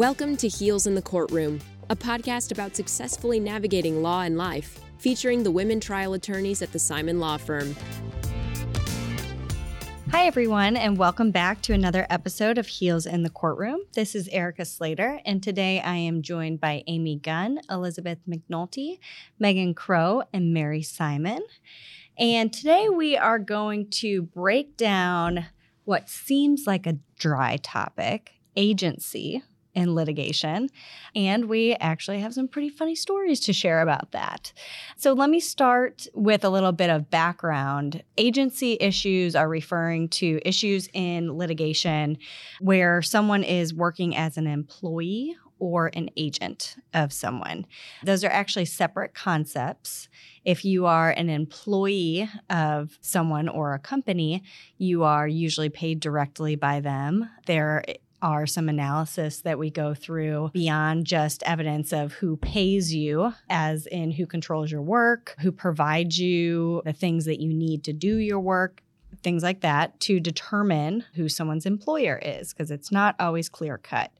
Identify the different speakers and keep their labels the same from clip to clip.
Speaker 1: Welcome to Heels in the Courtroom, a podcast about successfully navigating law and life, featuring the women trial attorneys at the Simon Law Firm.
Speaker 2: Hi, everyone, and welcome back to another episode of Heels in the Courtroom. This is Erica Slater, and today I am joined by Amy Gunn, Elizabeth McNulty, Megan Crow, and Mary Simon. And today we are going to break down what seems like a dry topic agency in litigation. And we actually have some pretty funny stories to share about that. So let me start with a little bit of background. Agency issues are referring to issues in litigation where someone is working as an employee or an agent of someone. Those are actually separate concepts. If you are an employee of someone or a company, you are usually paid directly by them. There are some analysis that we go through beyond just evidence of who pays you, as in who controls your work, who provides you the things that you need to do your work, things like that, to determine who someone's employer is, because it's not always clear cut.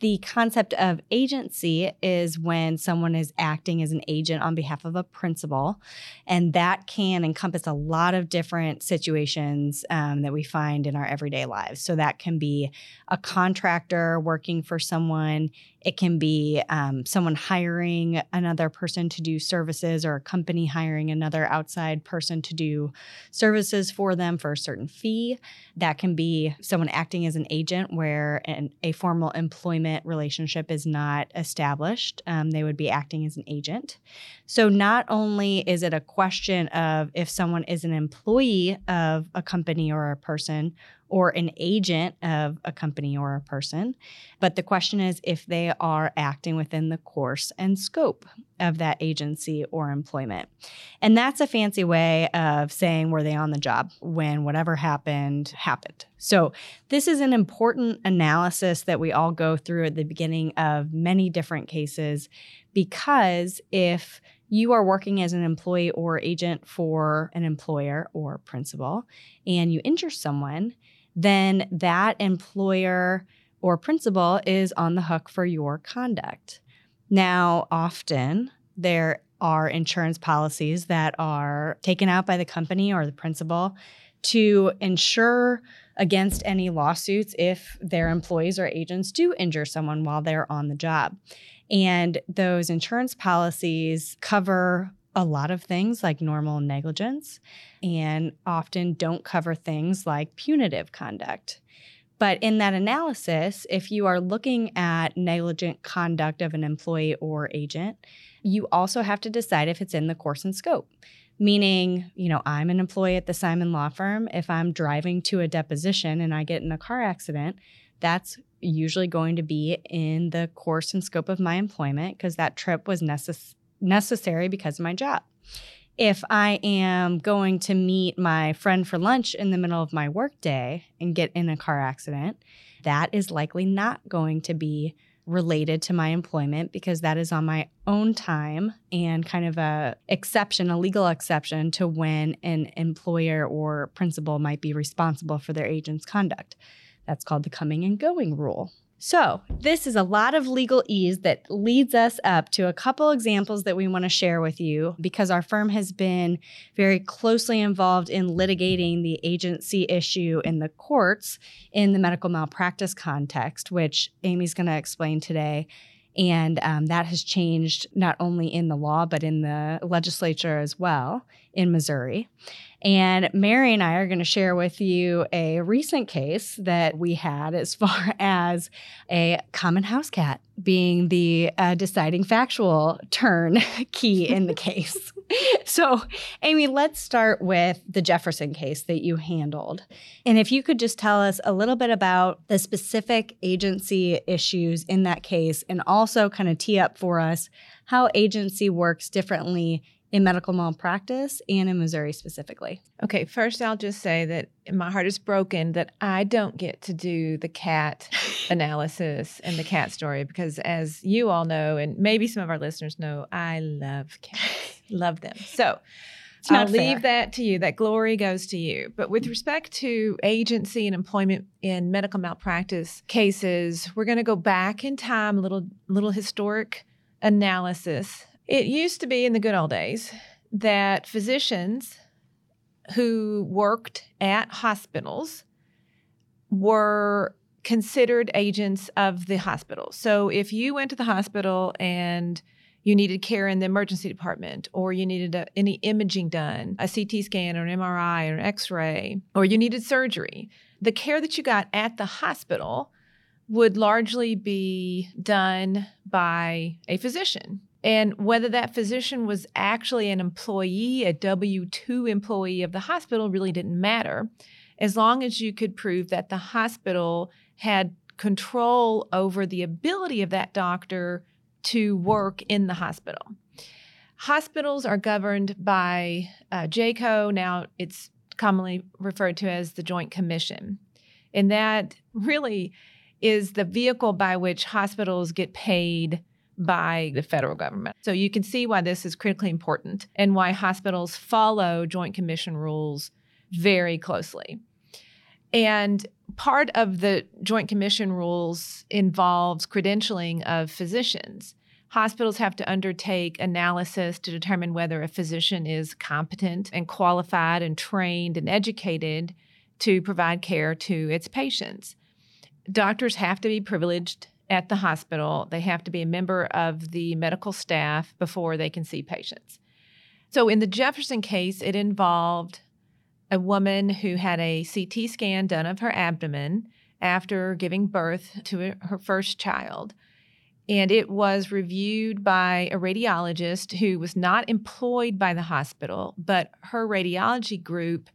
Speaker 2: The concept of agency is when someone is acting as an agent on behalf of a principal, and that can encompass a lot of different situations um, that we find in our everyday lives. So that can be a contractor working for someone, it can be um, someone hiring another person to do services, or a company hiring another outside person to do services for them for a certain fee. That can be someone acting as an agent where an, a formal employment relationship is not established, um, they would be acting as an agent. So, not only is it a question of if someone is an employee of a company or a person, or an agent of a company or a person. But the question is if they are acting within the course and scope of that agency or employment. And that's a fancy way of saying were they on the job when whatever happened happened. So, this is an important analysis that we all go through at the beginning of many different cases because if you are working as an employee or agent for an employer or principal and you injure someone, then that employer or principal is on the hook for your conduct. Now, often there are insurance policies that are taken out by the company or the principal to ensure against any lawsuits if their employees or agents do injure someone while they're on the job. And those insurance policies cover a lot of things like normal negligence and often don't cover things like punitive conduct. But in that analysis, if you are looking at negligent conduct of an employee or agent, you also have to decide if it's in the course and scope. Meaning, you know, I'm an employee at the Simon Law Firm. If I'm driving to a deposition and I get in a car accident, that's usually going to be in the course and scope of my employment because that trip was necessary necessary because of my job. If I am going to meet my friend for lunch in the middle of my workday and get in a car accident, that is likely not going to be related to my employment because that is on my own time and kind of a exception a legal exception to when an employer or principal might be responsible for their agent's conduct that's called the coming and going rule so, this is a lot of legalese that leads us up to a couple examples that we want to share with you because our firm has been very closely involved in litigating the agency issue in the courts in the medical malpractice context, which Amy's going to explain today. And um, that has changed not only in the law, but in the legislature as well in Missouri. And Mary and I are going to share with you a recent case that we had as far as a common house cat being the uh, deciding factual turn key in the case. so, Amy, let's start with the Jefferson case that you handled. And if you could just tell us a little bit about the specific agency issues in that case and also kind of tee up for us how agency works differently in medical malpractice and in Missouri specifically.
Speaker 3: Okay, first I'll just say that my heart is broken that I don't get to do the cat analysis and the cat story because, as you all know, and maybe some of our listeners know, I love cats, love them. So, I'll fair. leave that to you. That glory goes to you. But with respect to agency and employment in medical malpractice cases, we're going to go back in time, a little little historic analysis. It used to be in the good old days that physicians who worked at hospitals were considered agents of the hospital. So if you went to the hospital and you needed care in the emergency department, or you needed a, any imaging done, a CT scan or an MRI or an x ray, or you needed surgery, the care that you got at the hospital would largely be done by a physician. And whether that physician was actually an employee, a W 2 employee of the hospital, really didn't matter, as long as you could prove that the hospital had control over the ability of that doctor to work in the hospital. Hospitals are governed by uh, JCAHO. Now it's commonly referred to as the Joint Commission. And that really is the vehicle by which hospitals get paid by the federal government. So you can see why this is critically important and why hospitals follow Joint Commission rules very closely. And part of the Joint Commission rules involves credentialing of physicians. Hospitals have to undertake analysis to determine whether a physician is competent and qualified and trained and educated to provide care to its patients. Doctors have to be privileged at the hospital, they have to be a member of the medical staff before they can see patients. So, in the Jefferson case, it involved a woman who had a CT scan done of her abdomen after giving birth to her first child. And it was reviewed by a radiologist who was not employed by the hospital, but her radiology group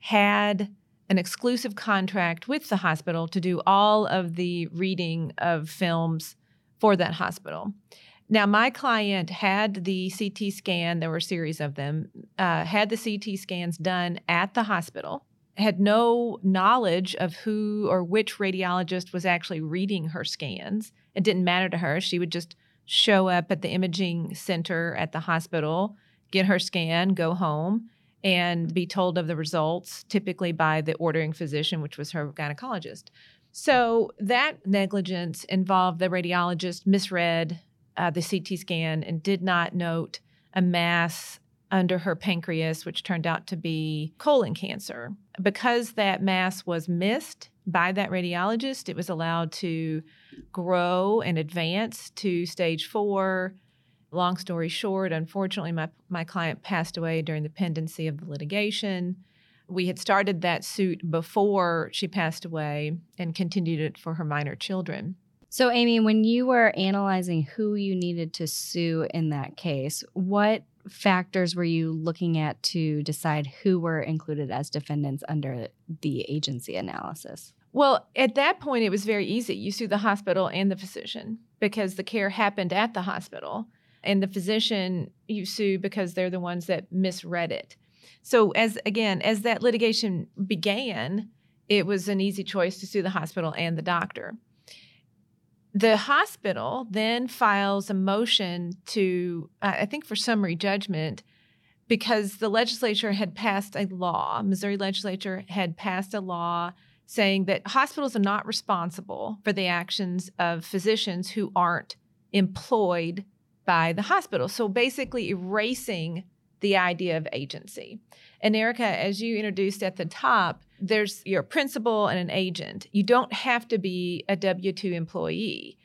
Speaker 3: had an exclusive contract with the hospital to do all of the reading of films for that hospital. Now, my client had the CT scan, there were a series of them, uh, had the CT scans done at the hospital, had no knowledge of who or which radiologist was actually reading her scans. It didn't matter to her. She would just show up at the imaging center at the hospital, get her scan, go home, and be told of the results, typically by the ordering physician, which was her gynecologist. So that negligence involved the radiologist misread uh, the CT scan and did not note a mass under her pancreas, which turned out to be colon cancer. Because that mass was missed by that radiologist, it was allowed to grow and advance to stage four. Long story short, unfortunately, my, my client passed away during the pendency of the litigation. We had started that suit before she passed away and continued it for her minor children.
Speaker 2: So, Amy, when you were analyzing who you needed to sue in that case, what factors were you looking at to decide who were included as defendants under the agency analysis?
Speaker 3: Well, at that point, it was very easy. You sue the hospital and the physician because the care happened at the hospital, and the physician you sue because they're the ones that misread it. So, as again, as that litigation began, it was an easy choice to sue the hospital and the doctor. The hospital then files a motion to, I think, for summary judgment because the legislature had passed a law, Missouri legislature had passed a law saying that hospitals are not responsible for the actions of physicians who aren't employed by the hospital. So basically, erasing the idea of agency. And Erica, as you introduced at the top, there's your principal and an agent. You don't have to be a W 2 employee.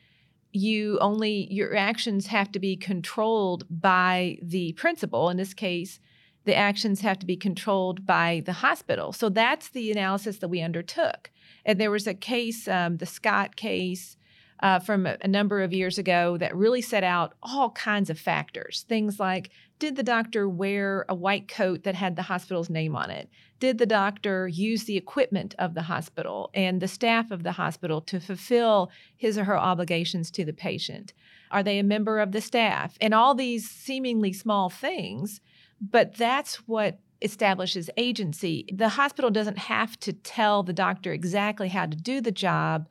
Speaker 3: You only, your actions have to be controlled by the principal. In this case, the actions have to be controlled by the hospital. So that's the analysis that we undertook. And there was a case, um, the Scott case, uh, from a, a, number of years ago that really set out all kinds of factors. Things like did the doctor wear a white coat that had the hospital's name on it? Did the doctor use the equipment of the hospital and the staff of the hospital to fulfill his or her obligations to the patient? Are they a member of the staff? And all these seemingly small things, but that's what establishes agency. The hospital doesn't have to tell the doctor exactly how to do the job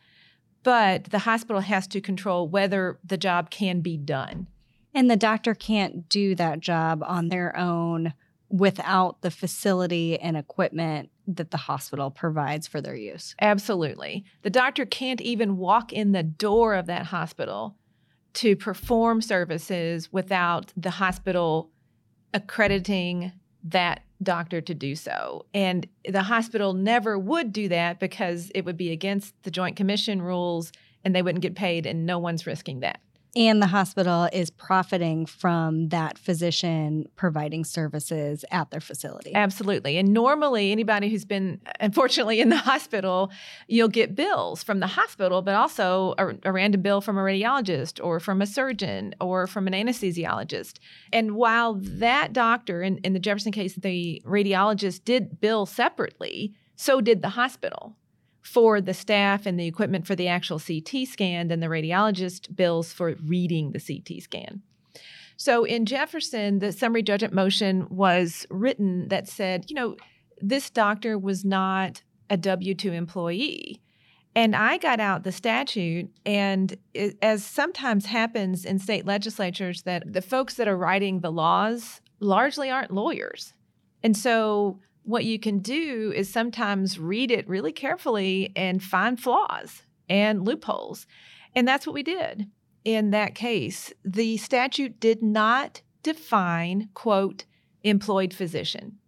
Speaker 3: but the hospital has to control whether the job can be done.
Speaker 2: And the doctor can't do that job on their own without the facility and equipment that the hospital provides for their use.
Speaker 3: Absolutely. The doctor can't even walk in the door of that hospital to perform services without the hospital accrediting that doctor to do so. And the hospital never would do that because it would be against the Joint Commission rules and they wouldn't get paid, and no one's risking that
Speaker 2: and the hospital is profiting from that physician providing services at their facility.
Speaker 3: Absolutely. And normally, anybody who's been, unfortunately, in the hospital, you'll get bills from the hospital, but also a, a random bill from a radiologist or from a surgeon or from an anesthesiologist. And while that doctor, in, in the Jefferson case, the radiologist did bill separately, so did the hospital for the staff and the equipment for the actual CT scan than the radiologist bills for reading the CT scan. So in Jefferson, the summary judgment motion was written that said, you know, this doctor was not a W 2 employee. And I got out the statute, and it, as sometimes happens in state legislatures, that the folks that are writing the laws largely aren't lawyers. And so what you can do is sometimes read it really carefully and find flaws and loopholes. And that's what we did in that case. The statute did not define, quote, employed physician.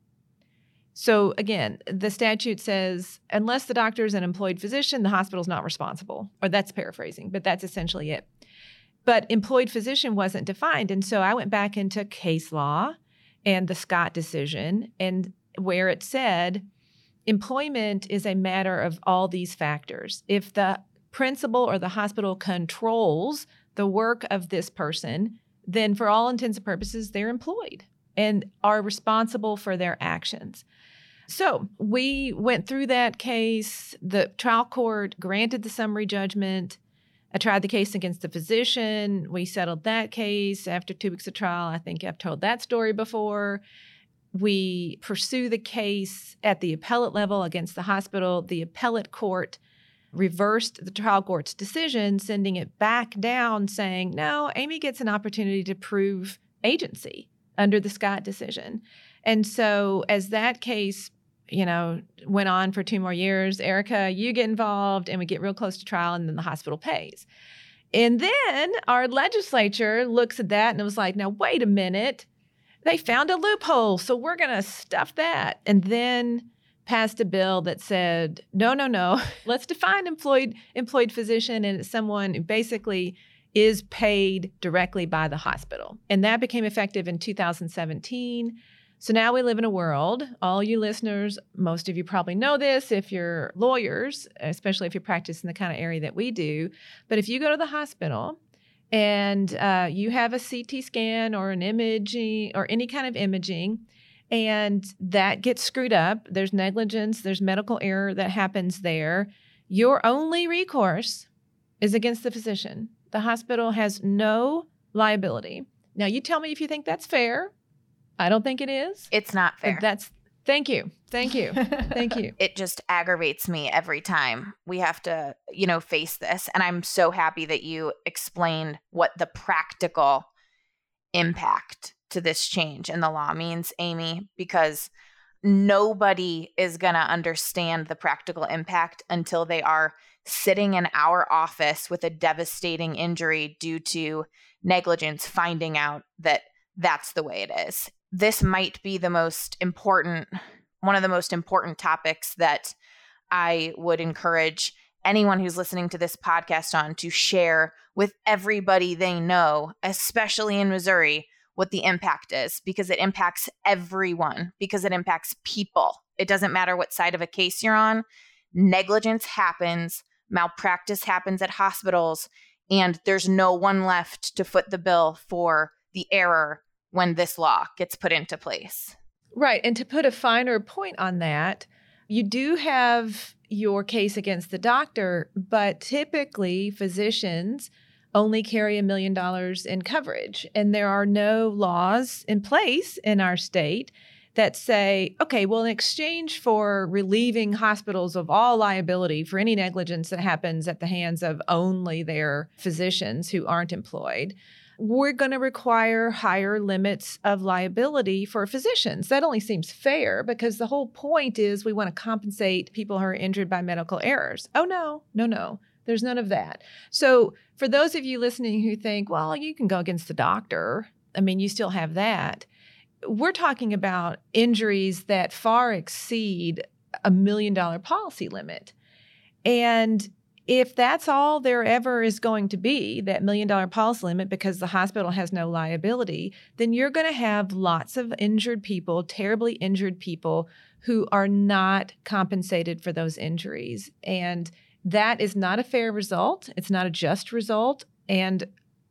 Speaker 3: So again, the statute says unless the doctor is an employed physician, the hospital is not responsible. Or that's paraphrasing, but that's essentially it. But employed physician wasn't defined. And so I went back into case law and the Scott decision and where it said employment is a matter of all these factors. If the principal or the hospital controls the work of this person, then for all intents and purposes, they're employed and are responsible for their actions. So we went through that case. The trial court granted the summary judgment. I tried the case against the physician. We settled that case after two weeks of trial. I think I've told that story before. We pursue the case at the appellate level against the hospital. The appellate court reversed the trial court's decision, sending it back down, saying, no, Amy gets an opportunity to prove agency under the Scott decision. And so, as that case, you know, went on for two more years, Erica, you get involved and we get real close to trial, and then the hospital pays. And then our legislature looks at that and it was like, now, wait a minute they found a loophole, so we're going to stuff that. And then passed a bill that said, no, no, no, let's define employed employed physician and it's someone who basically is paid directly by the hospital. And that became effective in 2017. So now we live in a world, all you listeners, most of you probably know this if you're lawyers, especially if you practice in the kind of area that we do. But if you go to the hospital and uh, you have a CT scan or an imaging or any kind of imaging, and that gets screwed up, there's negligence, there's medical error that happens there. Your only recourse is against the physician. The hospital has no liability. Now, you tell me if you think that's fair. I don't think it is.
Speaker 4: It's not fair.
Speaker 3: That's Thank you. Thank you. Thank you.
Speaker 4: it just aggravates me every time we have to, you know, face this. And I'm so happy that you explained what the practical impact to this change in the law means, Amy, because nobody is going to understand the practical impact until they are sitting in our office with a devastating injury due to negligence, finding out that that's the way it is this might be the most important, one of the most important topics that I would encourage anyone who's listening to this podcast on to share with everybody they know, especially in Missouri, what the impact is because it impacts everyone, because it impacts people. It doesn't matter what side of a case you're on, negligence happens, malpractice happens at hospitals, and there's no one left to foot the bill for the error when this law gets put into place.
Speaker 3: Right. And to put a finer point on that, you do have your case against the doctor, but typically physicians only carry a million dollars in coverage. And there are no laws in place in our state that say, okay, well, in exchange for relieving hospitals of all liability for any negligence that happens at the hands of only their physicians who aren't employed, we're going to require higher limits of liability for physicians. That only seems fair because the whole point is we want to compensate people who are injured by medical errors. Oh, no, no, no. There's none of that. So, for those of you listening who think, well, you can go against the doctor, I mean, you still have that. We're talking about injuries that far exceed a million dollar policy limit. And if that's all there ever is going to be, that million dollar policy limit, because the hospital has no liability, then you're going to have lots of injured people, terribly injured people who are not compensated for those injuries. And that is not a fair result. It's not a just result. And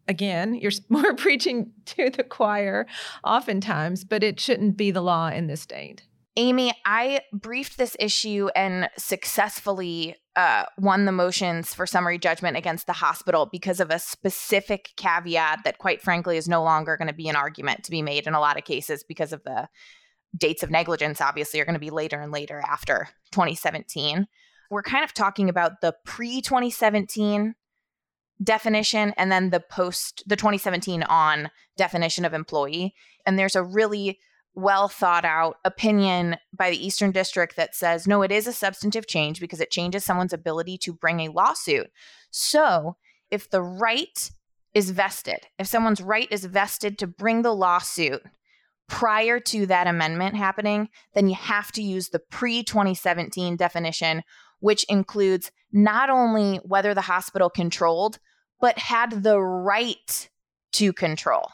Speaker 3: again, you're more preaching to the choir oftentimes, but it shouldn't be the law in this state.
Speaker 4: Amy, I briefed this issue and successfully uh, won the motions for summary judgment against the hospital because of a specific caveat that, quite frankly, is no longer going to be an argument to be made in a lot of cases because of the dates of negligence, obviously, are going to be later and later after 2017. We're kind of talking about the pre 2017 definition and then the post the 2017 on definition of employee and there's a really well thought out opinion by the Eastern District that says, no, it is a substantive change because it changes someone's ability to bring a lawsuit. So if the right is vested, if someone's right is vested to bring the lawsuit prior to that amendment happening, then you have to use the pre 2017 definition, which includes not only whether the hospital controlled, but had the right to control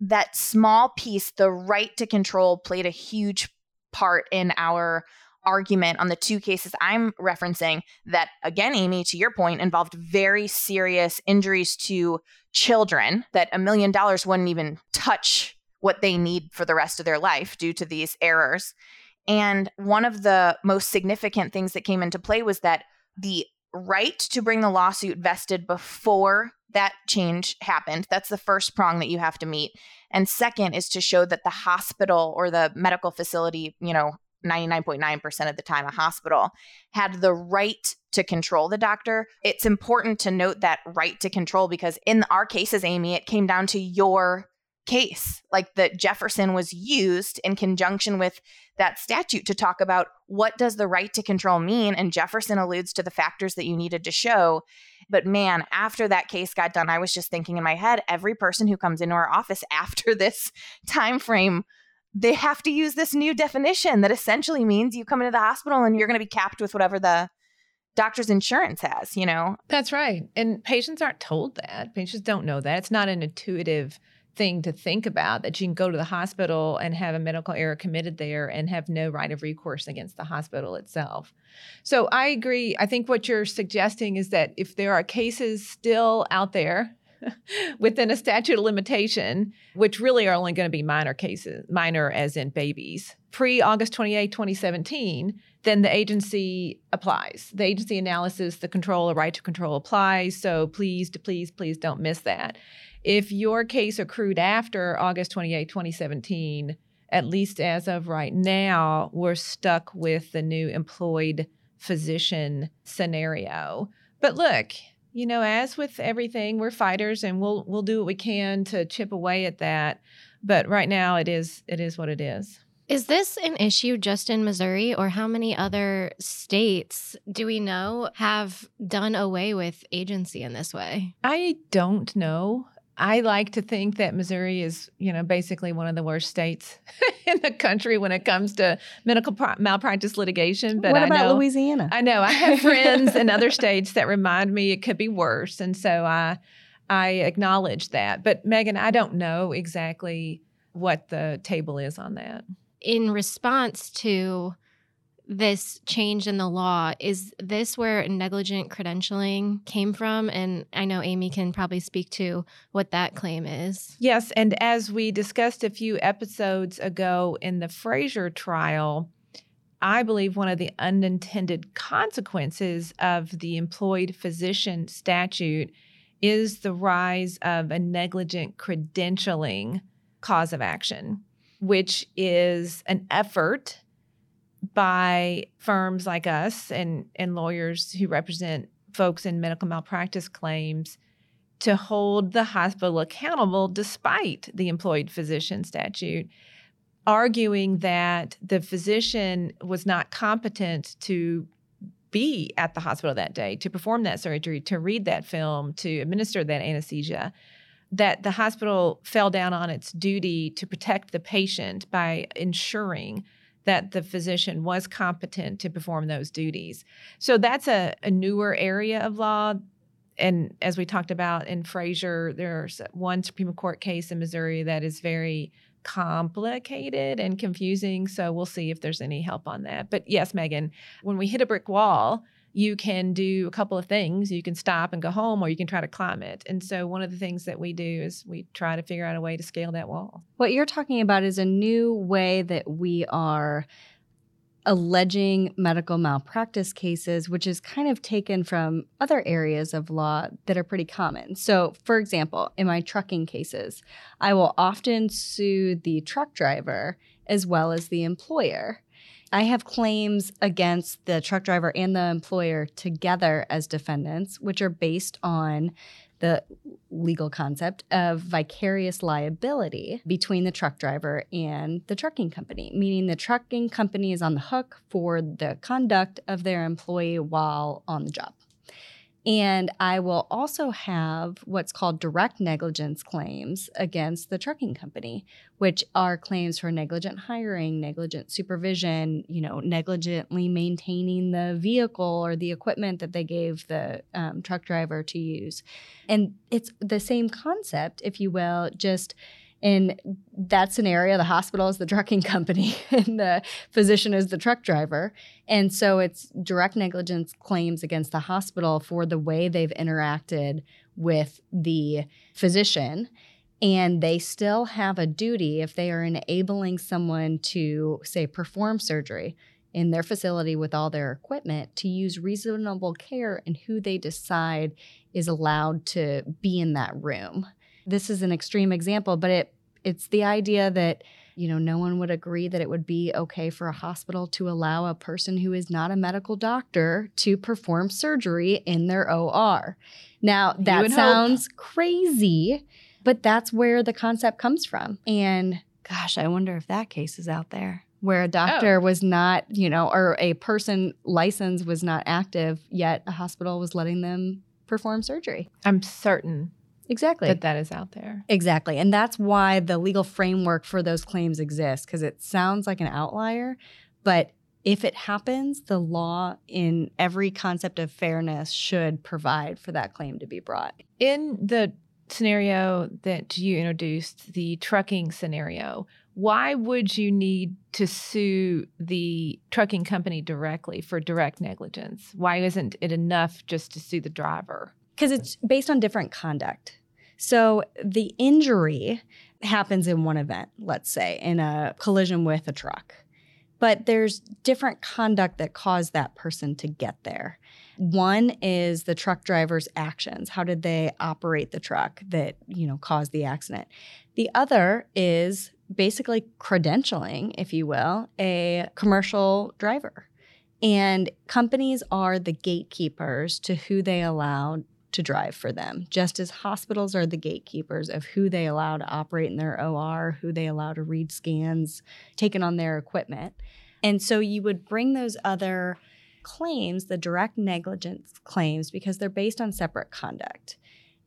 Speaker 4: that small piece, the right to control, played a huge part in our argument on the two cases I'm referencing that, again, Amy, to your point, involved very serious injuries to children that a million dollars wouldn't even touch what they need for the rest of their life due to these errors. And one of the most significant things that came into play was that the right to bring the lawsuit vested before that change happened. That's the first prong that you have to meet. And second is to show that the hospital or the medical facility, you know, 99.9% of the time, a hospital had the right to control the doctor. It's important to note that right to control because in our cases, Amy, it came down to your case like that jefferson was used in conjunction with that statute to talk about what does the right to control mean and jefferson alludes to the factors that you needed to show but man after that case got done i was just thinking in my head every person who comes into our office after this time frame they have to use this new definition that essentially means you come into the hospital and you're going to be capped with whatever the doctor's insurance has you know?
Speaker 3: That's right. And patients aren't told that. Patients don't know that. It's not an intuitive thing to think about that you can go to the hospital and have a medical error committed there and have no right of recourse against the hospital itself. So I agree. I think what you're suggesting is that if there are cases still out there within a statute of limitation, which really are only going to be minor cases, minor as in babies, pre August 28, 2017, then the agency applies. The agency analysis, the control, the right to control applies. So please, please, please don't miss that. If your case accrued after August 28, 2017, at least as of right now, we're stuck with the new employed physician scenario. But look, you know, as with everything, we're fighters and we'll we'll do what we can to chip away at that. But right now it is it is what it is.
Speaker 5: Is this an issue just in Missouri, or how many other states do we know have done away with agency in this way?
Speaker 3: I don't know. I like to think that Missouri is, you know, basically one of the worst states in the country when it comes to medical pro- malpractice litigation.
Speaker 2: But what about
Speaker 3: know,
Speaker 2: Louisiana?
Speaker 3: I know I have friends in other states that remind me it could be worse, and so I I acknowledge that. But Megan, I don't know exactly what the table is on that.
Speaker 5: In response to this change in the law. Is this where negligent credentialing came from? And I know Amy can probably speak to what that claim is.
Speaker 3: Yes. And as we discussed a few episodes ago in the Fraser trial, I believe one of the unintended consequences of the employed physician statute is the rise of a negligent credentialing cause of action, which is an effort by firms like us and, and lawyers who represent folks in medical malpractice claims to hold the hospital accountable despite the employed physician statute, arguing that the physician was not competent to be at the hospital that day, to perform that surgery, to read that film, to administer that anesthesia. That the hospital fell down on its duty to protect the patient by ensuring that the physician was competent to perform those duties. So that's a, a newer area of law. And as we talked about in Frazier, there's one Supreme Court case in Missouri that is very complicated and confusing. So we'll see if there's any help on that. But yes, Megan, when we hit a brick wall, you can do a couple of things. You can stop and go home, or you can try to climb it. And so, one of the things that we do is we try to figure out a way to scale that wall.
Speaker 2: What you're talking about is a new way that we are alleging medical malpractice cases, which is kind of taken from other areas of law that are pretty common. So, for example, in my trucking cases, I will often sue the truck driver as well as the employer. I have claims against the truck driver and the employer together as defendants, which are based on the legal concept of vicarious liability between the truck driver and the trucking company, meaning the trucking company is on the hook for the conduct of their employee while on the job. And I will also have what's called direct negligence claims against the trucking company, which are claims for negligent hiring, negligent supervision, you know, negligently maintaining the vehicle or the equipment that they gave the um, truck driver to use. And it's the same concept, if you will, just in that scenario, the hospital is the trucking company and the physician is the truck driver. And so it's direct negligence claims against the hospital for the way they've interacted with the physician. And they still have a duty if they are enabling someone to, say, perform surgery in their facility with all their equipment to use reasonable care in who they decide is allowed to be in that room. This is an extreme example, but it it's the idea that you know no one would agree that it would be okay for a hospital to allow a person who is not a medical doctor to perform surgery in their OR. Now that sounds hope. crazy, but that's where the concept comes from. And gosh, I wonder if that case is out there where a oh. doctor oh. was not, you know, or a person license was not active, yet a hospital was letting them perform surgery.
Speaker 3: I'm certain
Speaker 2: Exactly.
Speaker 3: That that is out there.
Speaker 2: Exactly. And that's why the legal framework for those claims exists because it sounds like an outlier, but if it happens, the law in every concept of fairness should provide for that claim to be brought.
Speaker 3: In the scenario that you introduced, the trucking scenario, why would you need to sue the trucking company directly for direct negligence? Why isn't it enough just to sue the driver?
Speaker 2: Because it's based on different conduct. So the injury happens in one event, let's say, in a collision with a truck. But there's different conduct that caused that person to get there. One is the truck driver's actions. How did they operate the truck that, you know, caused the accident? The other is basically credentialing, if you will, a commercial driver. And companies are the gatekeepers to who they allow to drive for them, just as hospitals are the gatekeepers of who they allow to operate in their OR, who they allow to read scans taken on their equipment. And so you would bring those other claims, the direct negligence claims, because they're based on separate conduct.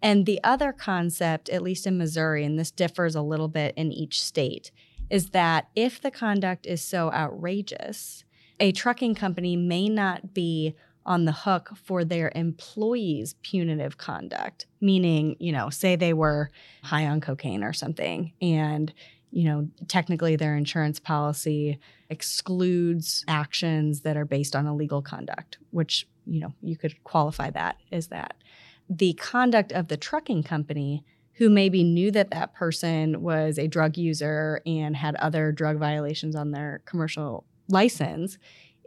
Speaker 2: And the other concept, at least in Missouri, and this differs a little bit in each state, is that if the conduct is so outrageous, a trucking company may not be on the hook for their employees' punitive conduct, meaning, you know, say they were high on cocaine or something, and, you know, technically their insurance policy excludes actions that are based on illegal conduct, which, you know, you could qualify that as that. The conduct of the trucking company who maybe knew that that person was a drug user and had other drug violations on their commercial license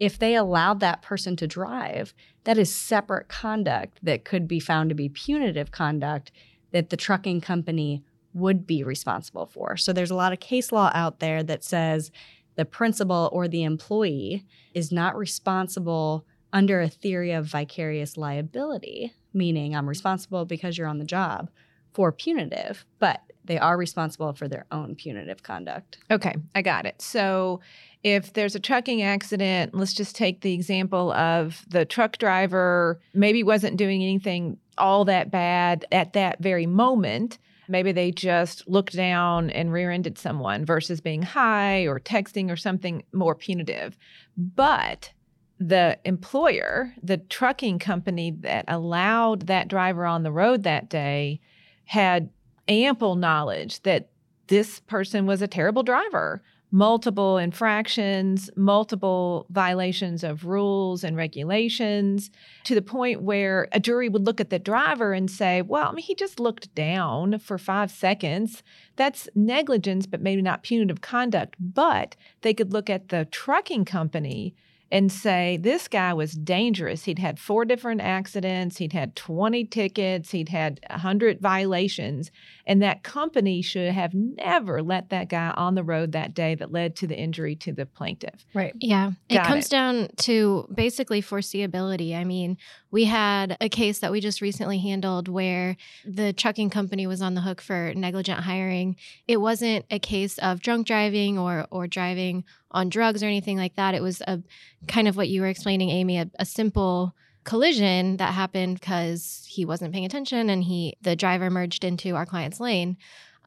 Speaker 2: if they allowed that person to drive, that is separate conduct that could be found to be punitive conduct that the trucking company would be responsible for. So there's a lot of case law out there that says the principal or the employee is not responsible under a theory of vicarious liability, meaning I'm responsible because you're on the job for punitive, but they are responsible for their own punitive conduct.
Speaker 3: Okay, I got it. So if there's a trucking accident, let's just take the example of the truck driver maybe wasn't doing anything all that bad at that very moment. Maybe they just looked down and rear ended someone versus being high or texting or something more punitive. But the employer, the trucking company that allowed that driver on the road that day, had ample knowledge that this person was a terrible driver multiple infractions, multiple violations of rules and regulations, to the point where a jury would look at the driver and say, well, I mean, he just looked down for five seconds. That's negligence, but maybe not punitive conduct. But they could look at the trucking company and say this guy was dangerous. He'd had four different accidents, he'd had 20 tickets, he'd had 100 violations, and that company should have never let that guy on the road that day that led to the injury to the plaintiff.
Speaker 2: Right.
Speaker 5: Yeah.
Speaker 3: Got
Speaker 5: it comes
Speaker 3: it.
Speaker 5: down to basically foreseeability. I mean, we had a case that we just recently handled where the trucking company was on the hook for negligent hiring. It wasn't a case of drunk driving or or driving on drugs or anything like that. It was a kind of what you were explaining, Amy, a, a simple collision that happened because he wasn't paying attention and he the driver merged into our client's lane.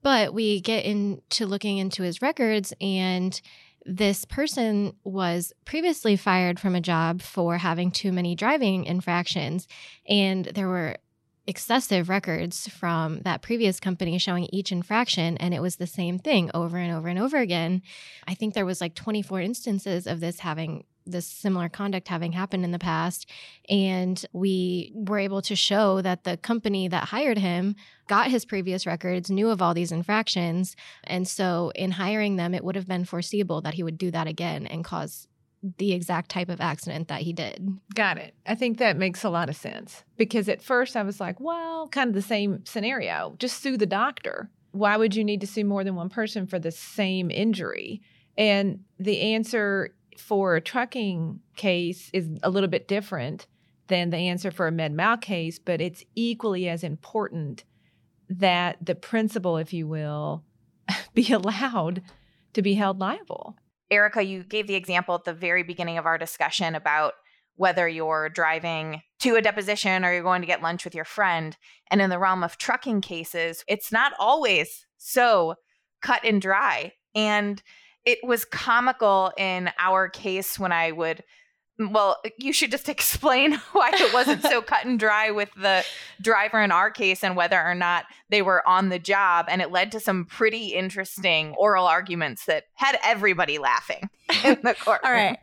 Speaker 5: But we get into looking into his records and this person was previously fired from a job for having too many driving infractions. And there were excessive records from that previous company showing each infraction and it was the same thing over and over and over again. I think there was like 24 instances of this having this similar conduct having happened in the past and we were able to show that the company that hired him got his previous records knew of all these infractions and so in hiring them it would have been foreseeable that he would do that again and cause the exact type of accident that he did
Speaker 3: Got it. I think that makes a lot of sense because at first I was like, well, kind of the same scenario. Just sue the doctor. Why would you need to sue more than one person for the same injury? And the answer for a trucking case is a little bit different than the answer for a med mal case, but it's equally as important that the principal, if you will, be allowed to be held liable.
Speaker 4: Erica, you gave the example at the very beginning of our discussion about whether you're driving to a deposition or you're going to get lunch with your friend. And in the realm of trucking cases, it's not always so cut and dry. And it was comical in our case when I would. Well, you should just explain why it wasn't so cut and dry with the driver in our case and whether or not they were on the job. And it led to some pretty interesting oral arguments that had everybody laughing in the court.
Speaker 2: All right.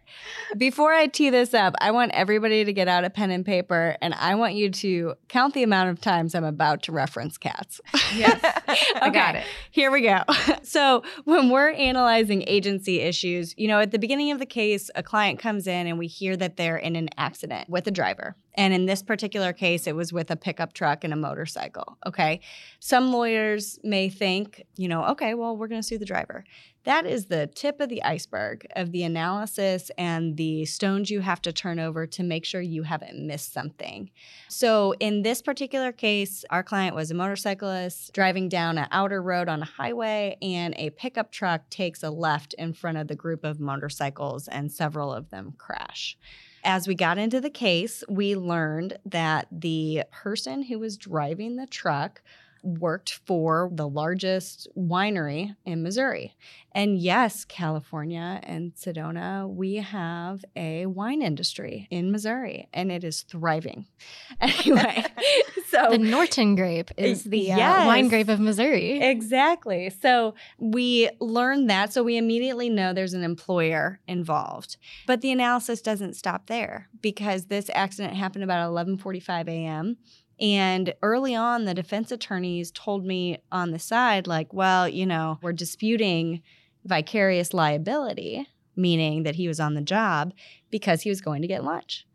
Speaker 2: Before I tee this up, I want everybody to get out a pen and paper and I want you to count the amount of times I'm about to reference cats.
Speaker 3: Yes, I got it.
Speaker 2: Here we go. So, when we're analyzing agency issues, you know, at the beginning of the case, a client comes in and we hear that they're in an accident with a driver. And in this particular case, it was with a pickup truck and a motorcycle. Okay. Some lawyers may think, you know, okay, well, we're going to sue the driver. That is the tip of the iceberg of the analysis and the stones you have to turn over to make sure you haven't missed something. So, in this particular case, our client was a motorcyclist driving down an outer road on a highway, and a pickup truck takes a left in front of the group of motorcycles, and several of them crash. As we got into the case, we learned that the person who was driving the truck worked for the largest winery in Missouri. And yes, California and Sedona, we have a wine industry in Missouri and it is thriving. Anyway, so
Speaker 5: the Norton grape is the uh, wine grape of Missouri.
Speaker 2: Exactly. So we learned that. So we immediately know there's an employer involved. But the analysis doesn't stop there because this accident happened about 11:45 a.m. And early on, the defense attorneys told me on the side, like, well, you know, we're disputing vicarious liability, meaning that he was on the job because he was going to get lunch.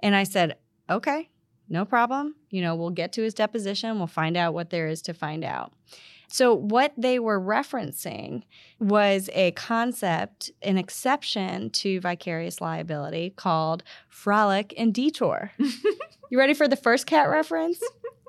Speaker 2: And I said, okay, no problem. You know, we'll get to his deposition, we'll find out what there is to find out. So, what they were referencing was a concept, an exception to vicarious liability called frolic and detour. you ready for the first cat reference?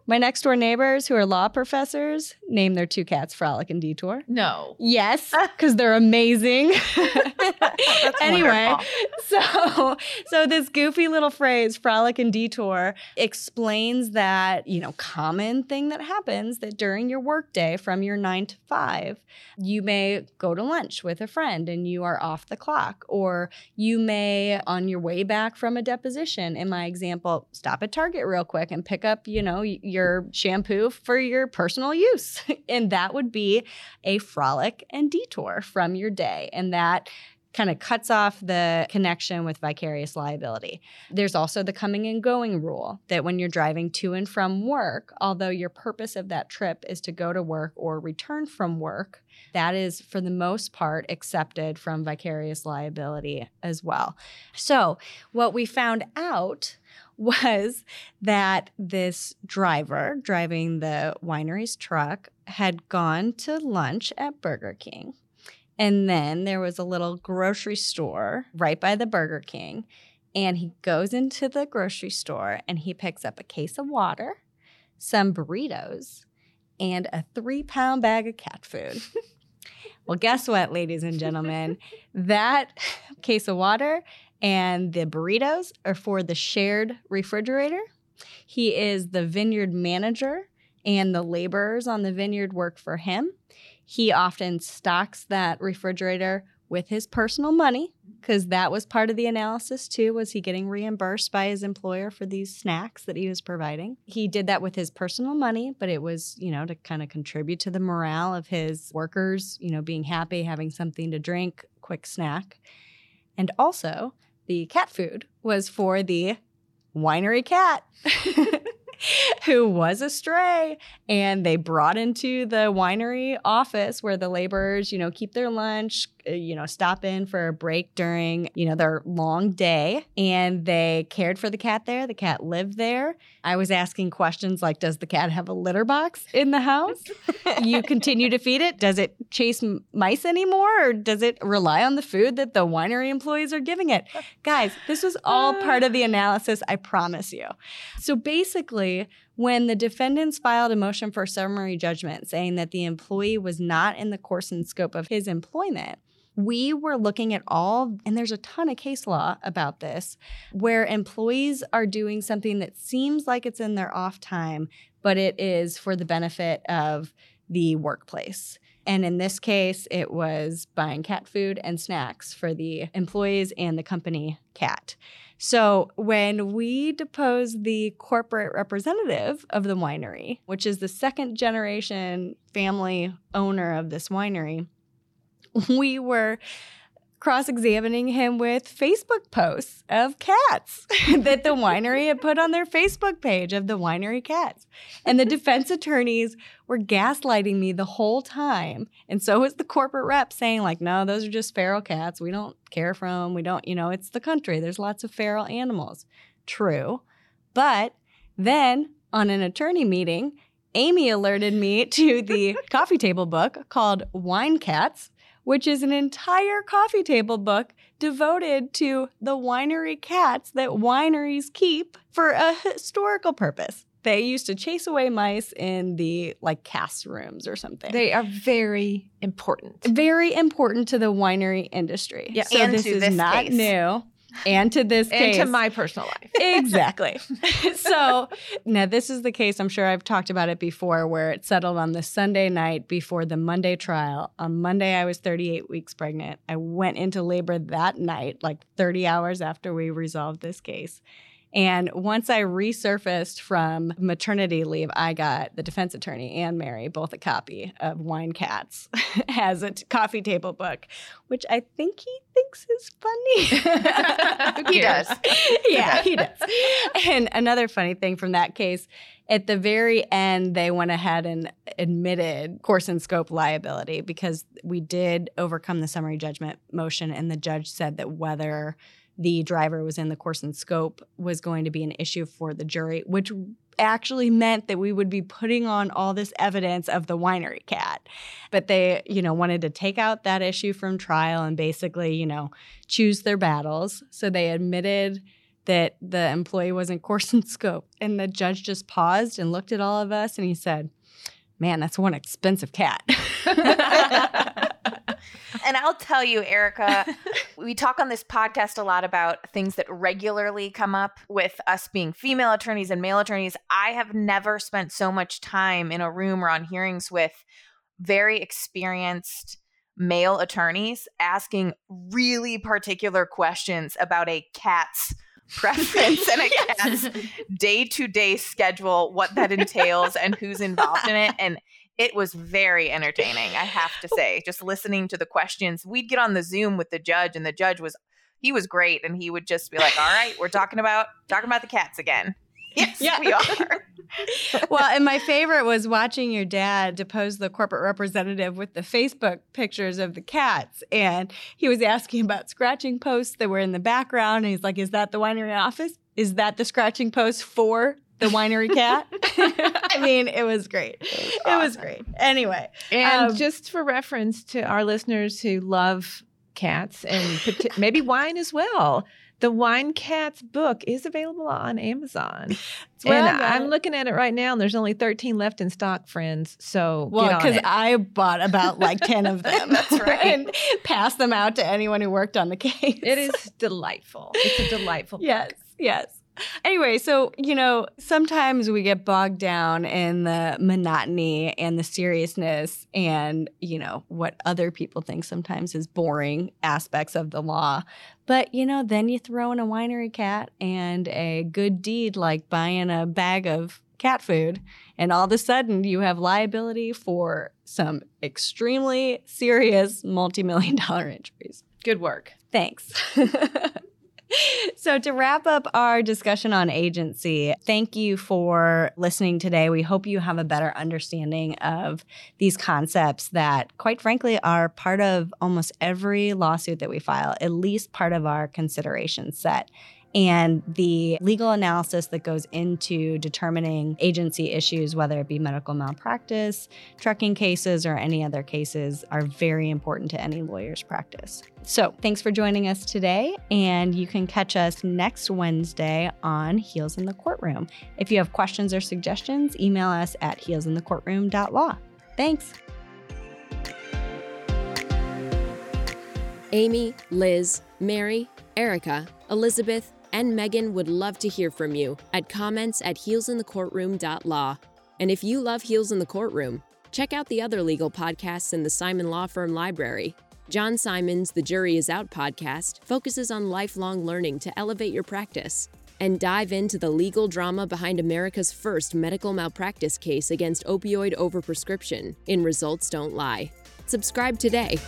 Speaker 2: My next door neighbors, who are law professors, name their two cats Frolic and Detour.
Speaker 3: No.
Speaker 2: Yes, because they're amazing. anyway, so so this goofy little phrase, frolic and detour, explains that, you know, common thing that happens that during your workday from your nine to five, you may go to lunch with a friend and you are off the clock, or you may, on your way back from a deposition, in my example, stop at Target real quick and pick up, you know, your your shampoo for your personal use. and that would be a frolic and detour from your day. And that kind of cuts off the connection with vicarious liability. There's also the coming and going rule that when you're driving to and from work, although your purpose of that trip is to go to work or return from work, that is for the most part accepted from vicarious liability as well. So, what we found out was that this driver driving the winery's truck had gone to lunch at Burger King. And then there was a little grocery store right by the Burger King. And he goes into the grocery store and he picks up a case of water, some burritos, and a three pound bag of cat food. well, guess what, ladies and gentlemen? that case of water and the burritos are for the shared refrigerator. He is the vineyard manager, and the laborers on the vineyard work for him. He often stocks that refrigerator with his personal money because that was part of the analysis too was he getting reimbursed by his employer for these snacks that he was providing he did that with his personal money but it was you know to kind of contribute to the morale of his workers you know being happy having something to drink quick snack and also the cat food was for the winery cat. who was a stray and they brought into the winery office where the laborers you know keep their lunch Uh, you know, stop in for a break during, you know, their long day. And they cared for the cat there. The cat lived there. I was asking questions like, does the cat have a litter box in the house? you continue to feed it. Does it chase mice anymore? Or does it rely on the food that the winery employees are giving it? Guys, this was all part of the ah. analysis, I promise you. So basically, when the defendants filed a motion for summary judgment saying that the employee was not in the course and scope of his employment, we were looking at all, and there's a ton of case law about this, where employees are doing something that seems like it's in their off time, but it is for the benefit of the workplace. And in this case, it was buying cat food and snacks for the employees and the company cat. So when we deposed the corporate representative of the winery, which is the second generation family owner of this winery, we were cross examining him with Facebook posts of cats that the winery had put on their Facebook page of the winery cats. And the defense attorneys were gaslighting me the whole time. And so was the corporate rep saying, like, no, those are just feral cats. We don't care for them. We don't, you know, it's the country. There's lots of feral animals. True. But then on an attorney meeting, Amy alerted me to the coffee table book called Wine Cats which is an entire coffee table book devoted to the winery cats that wineries keep for a historical purpose. They used to chase away mice in the like cast rooms or something.
Speaker 3: They are very important.
Speaker 2: Very important to the winery industry.
Speaker 4: Yeah,
Speaker 2: so
Speaker 4: and
Speaker 2: this
Speaker 4: to
Speaker 2: is
Speaker 4: this
Speaker 2: not
Speaker 4: case.
Speaker 2: new. And to this
Speaker 3: And to my personal life.
Speaker 2: exactly. so now this is the case. I'm sure I've talked about it before, where it settled on the Sunday night before the Monday trial. On Monday, I was 38 weeks pregnant. I went into labor that night, like 30 hours after we resolved this case. And once I resurfaced from maternity leave, I got the defense attorney and Mary both a copy of Wine Cats as a t- coffee table book, which I think he thinks is funny.
Speaker 4: He does.
Speaker 2: yeah, he does. And another funny thing from that case, at the very end, they went ahead and admitted course and scope liability because we did overcome the summary judgment motion, and the judge said that whether the driver was in the course and scope was going to be an issue for the jury, which actually meant that we would be putting on all this evidence of the winery cat. But they, you know, wanted to take out that issue from trial and basically, you know, choose their battles. So they admitted that the employee wasn't course and scope. And the judge just paused and looked at all of us and he said, Man, that's one expensive cat.
Speaker 4: and I'll tell you, Erica, we talk on this podcast a lot about things that regularly come up with us being female attorneys and male attorneys. I have never spent so much time in a room or on hearings with very experienced male attorneys asking really particular questions about a cat's preference and a cat's day to day schedule, what that entails, and who's involved in it. And it was very entertaining, I have to say. Just listening to the questions. We'd get on the Zoom with the judge, and the judge was he was great, and he would just be like, "All right, we're talking about talking about the cats again." Yes, yeah. we are.
Speaker 2: well, and my favorite was watching your dad depose the corporate representative with the Facebook pictures of the cats. And he was asking about scratching posts that were in the background. And he's like, Is that the winery office? Is that the scratching post for the winery cat. I mean, it was great. It was, awesome. it was great. Anyway,
Speaker 3: and um, just for reference to our listeners who love cats and maybe wine as well. The Wine Cats book is available on Amazon. and I'm looking at it right now, and there's only 13 left in stock, friends. So,
Speaker 2: well, because I bought about like 10 of them.
Speaker 4: That's right.
Speaker 2: and passed them out to anyone who worked on the case.
Speaker 3: It is delightful. It's a delightful
Speaker 2: yes,
Speaker 3: book.
Speaker 2: Yes, yes anyway, so, you know, sometimes we get bogged down in the monotony and the seriousness and, you know, what other people think sometimes is boring aspects of the law. But, you know, then you throw in a winery cat and a good deed like buying a bag of cat food, and all of a sudden you have liability for some extremely serious multi million dollar injuries.
Speaker 3: Good work.
Speaker 2: Thanks. so, to wrap up our discussion on agency, thank you for listening today. We hope you have a better understanding of these concepts that, quite frankly, are part of almost every lawsuit that we file, at least part of our consideration set and the legal analysis that goes into determining agency issues, whether it be medical malpractice, trucking cases, or any other cases, are very important to any lawyer's practice. So, thanks for joining us today, and you can catch us next Wednesday on Heels in the Courtroom. If you have questions or suggestions, email us at heelsinthecourtroom.law. Thanks.
Speaker 1: Amy, Liz, Mary, Erica, Elizabeth, and Megan would love to hear from you at comments at heelsinthecourtroom.law. And if you love Heels in the Courtroom, check out the other legal podcasts in the Simon Law Firm library. John Simon's The Jury Is Out podcast focuses on lifelong learning to elevate your practice. And dive into the legal drama behind America's first medical malpractice case against opioid overprescription in Results Don't Lie. Subscribe today.